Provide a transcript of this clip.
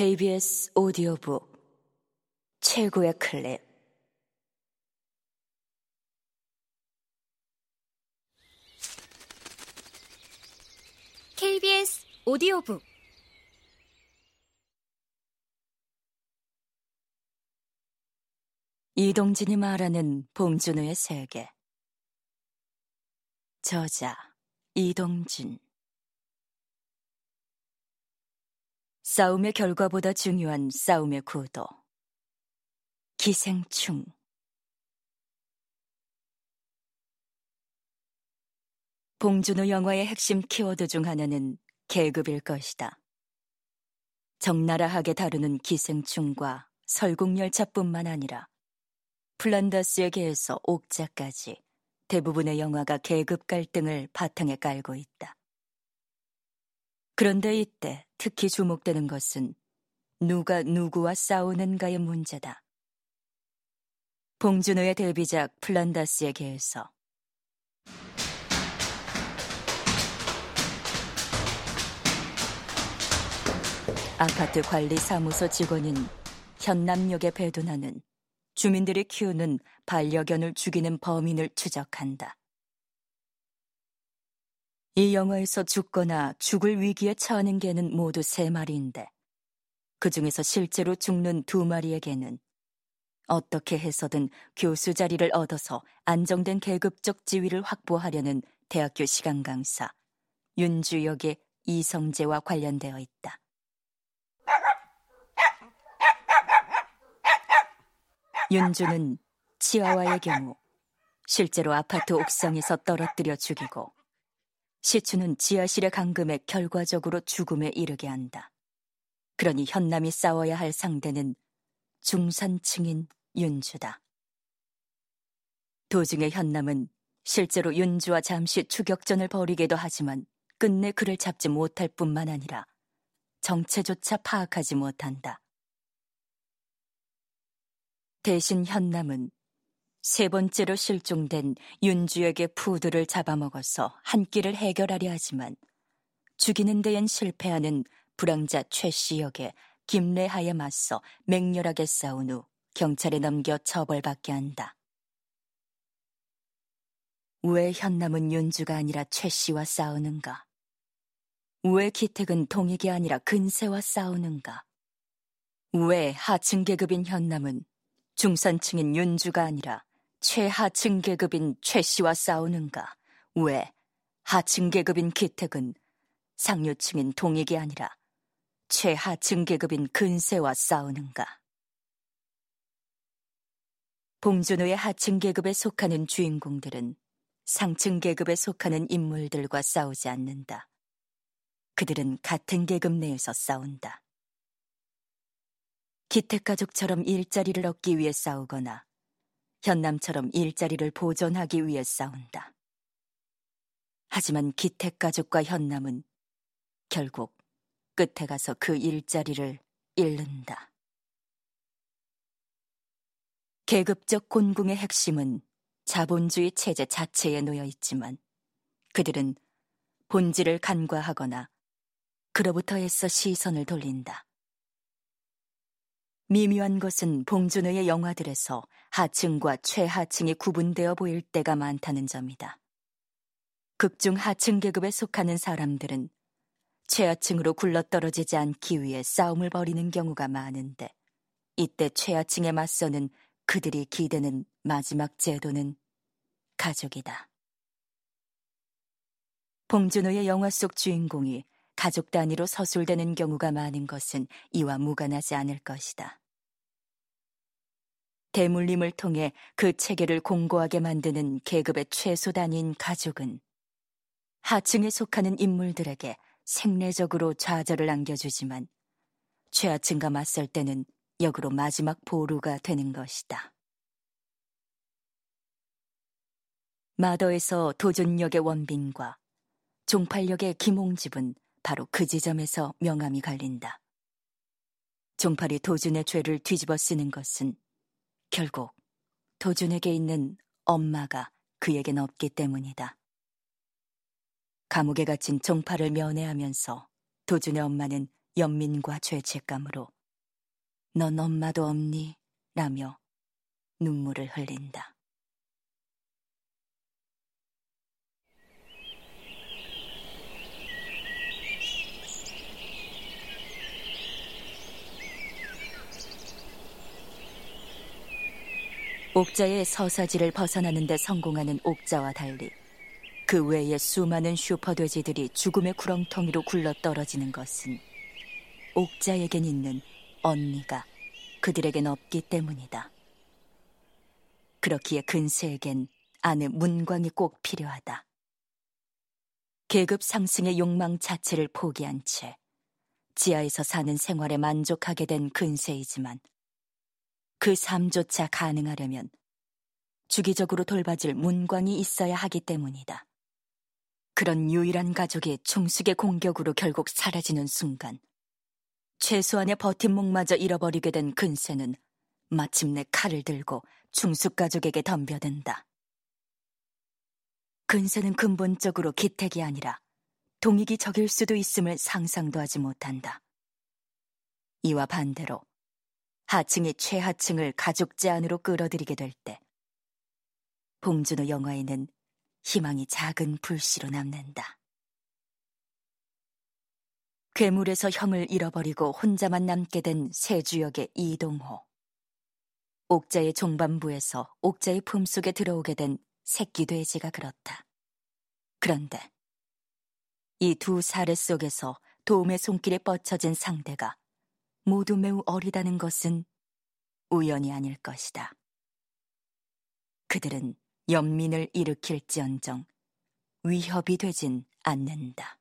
KBS 오디오북 최고의 클립. KBS 오디오북. 이동진이 말하는 봉준호의 세계. 저자 이동진 싸움의 결과보다 중요한 싸움의 구도. 기생충. 봉준호 영화의 핵심 키워드 중 하나는 계급일 것이다. 적나라하게 다루는 기생충과 설국열차뿐만 아니라 플란다스의 개에서 옥자까지 대부분의 영화가 계급 갈등을 바탕에 깔고 있다. 그런데 이때 특히 주목되는 것은 누가 누구와 싸우는가의 문제다. 봉준호의 데뷔작 플란다스의 개에서 아파트 관리 사무소 직원인 현남역에 배도나는 주민들이 키우는 반려견을 죽이는 범인을 추적한다. 이 영화에서 죽거나 죽을 위기에 처하는 개는 모두 세 마리인데 그 중에서 실제로 죽는 두 마리의 개는 어떻게 해서든 교수 자리를 얻어서 안정된 계급적 지위를 확보하려는 대학교 시간 강사 윤주 역의 이성재와 관련되어 있다. 윤주는 치아와의 경우 실제로 아파트 옥상에서 떨어뜨려 죽이고 시추는 지하실의 감금에 결과적으로 죽음에 이르게 한다. 그러니 현남이 싸워야 할 상대는 중산층인 윤주다. 도중에 현남은 실제로 윤주와 잠시 추격전을 벌이기도 하지만 끝내 그를 잡지 못할 뿐만 아니라 정체조차 파악하지 못한다. 대신 현남은 세 번째로 실종된 윤주에게 푸드를 잡아먹어서 한 끼를 해결하려 하지만 죽이는 데엔 실패하는 불황자 최씨 역에 김래하에 맞서 맹렬하게 싸운 후 경찰에 넘겨 처벌받게 한다. 왜 현남은 윤주가 아니라 최 씨와 싸우는가? 왜 기택은 동익이 아니라 근세와 싸우는가? 왜 하층 계급인 현남은 중산층인 윤주가 아니라 최하층 계급인 최 씨와 싸우는가? 왜 하층 계급인 기택은 상류층인 동익이 아니라 최하층 계급인 근세와 싸우는가? 봉준호의 하층 계급에 속하는 주인공들은 상층 계급에 속하는 인물들과 싸우지 않는다. 그들은 같은 계급 내에서 싸운다. 기택 가족처럼 일자리를 얻기 위해 싸우거나 현남처럼 일자리를 보존하기 위해 싸운다. 하지만 기택 가족과 현남은 결국 끝에 가서 그 일자리를 잃는다. 계급적 곤궁의 핵심은 자본주의 체제 자체에 놓여 있지만 그들은 본질을 간과하거나 그로부터 애써 시선을 돌린다. 미묘한 것은 봉준호의 영화들에서 하층과 최하층이 구분되어 보일 때가 많다는 점이다. 극중 하층 계급에 속하는 사람들은 최하층으로 굴러떨어지지 않기 위해 싸움을 벌이는 경우가 많은데 이때 최하층에 맞서는 그들이 기대는 마지막 제도는 가족이다. 봉준호의 영화 속 주인공이 가족 단위로 서술되는 경우가 많은 것은 이와 무관하지 않을 것이다. 대물림을 통해 그 체계를 공고하게 만드는 계급의 최소 단위인 가족은 하층에 속하는 인물들에게 생례적으로 좌절을 안겨주지만 최하층과 맞설 때는 역으로 마지막 보루가 되는 것이다. 마더에서 도전역의 원빈과 종팔역의 김홍집은 바로 그 지점에서 명함이 갈린다. 종팔이 도준의 죄를 뒤집어 쓰는 것은 결국 도준에게 있는 엄마가 그에겐 없기 때문이다. 감옥에 갇힌 종파를 면회하면서 도준의 엄마는 연민과 죄책감으로 넌 엄마도 없니? 라며 눈물을 흘린다. 옥자의 서사지를 벗어나는 데 성공하는 옥자와 달리 그 외에 수많은 슈퍼돼지들이 죽음의 구렁텅이로 굴러 떨어지는 것은 옥자에겐 있는 언니가 그들에겐 없기 때문이다. 그렇기에 근세에겐 아내 문광이 꼭 필요하다. 계급 상승의 욕망 자체를 포기한 채 지하에서 사는 생활에 만족하게 된 근세이지만 그 삶조차 가능하려면 주기적으로 돌봐줄 문광이 있어야 하기 때문이다. 그런 유일한 가족이 총숙의 공격으로 결국 사라지는 순간 최소한의 버팀목마저 잃어버리게 된 근세는 마침내 칼을 들고 중숙 가족에게 덤벼든다. 근세는 근본적으로 기택이 아니라 동익이 적일 수도 있음을 상상도 하지 못한다. 이와 반대로 하층이 최하층을 가족 제안으로 끌어들이게 될 때, 봉준호 영화에는 희망이 작은 불씨로 남는다. 괴물에서 형을 잃어버리고 혼자만 남게 된 세주역의 이동호. 옥자의 종반부에서 옥자의 품속에 들어오게 된 새끼 돼지가 그렇다. 그런데 이 두 사례 속에서 도움의 손길에 뻗쳐진 상대가 모두 매우 어리다는 것은 우연이 아닐 것이다. 그들은 연민을 일으킬지언정 위협이 되진 않는다.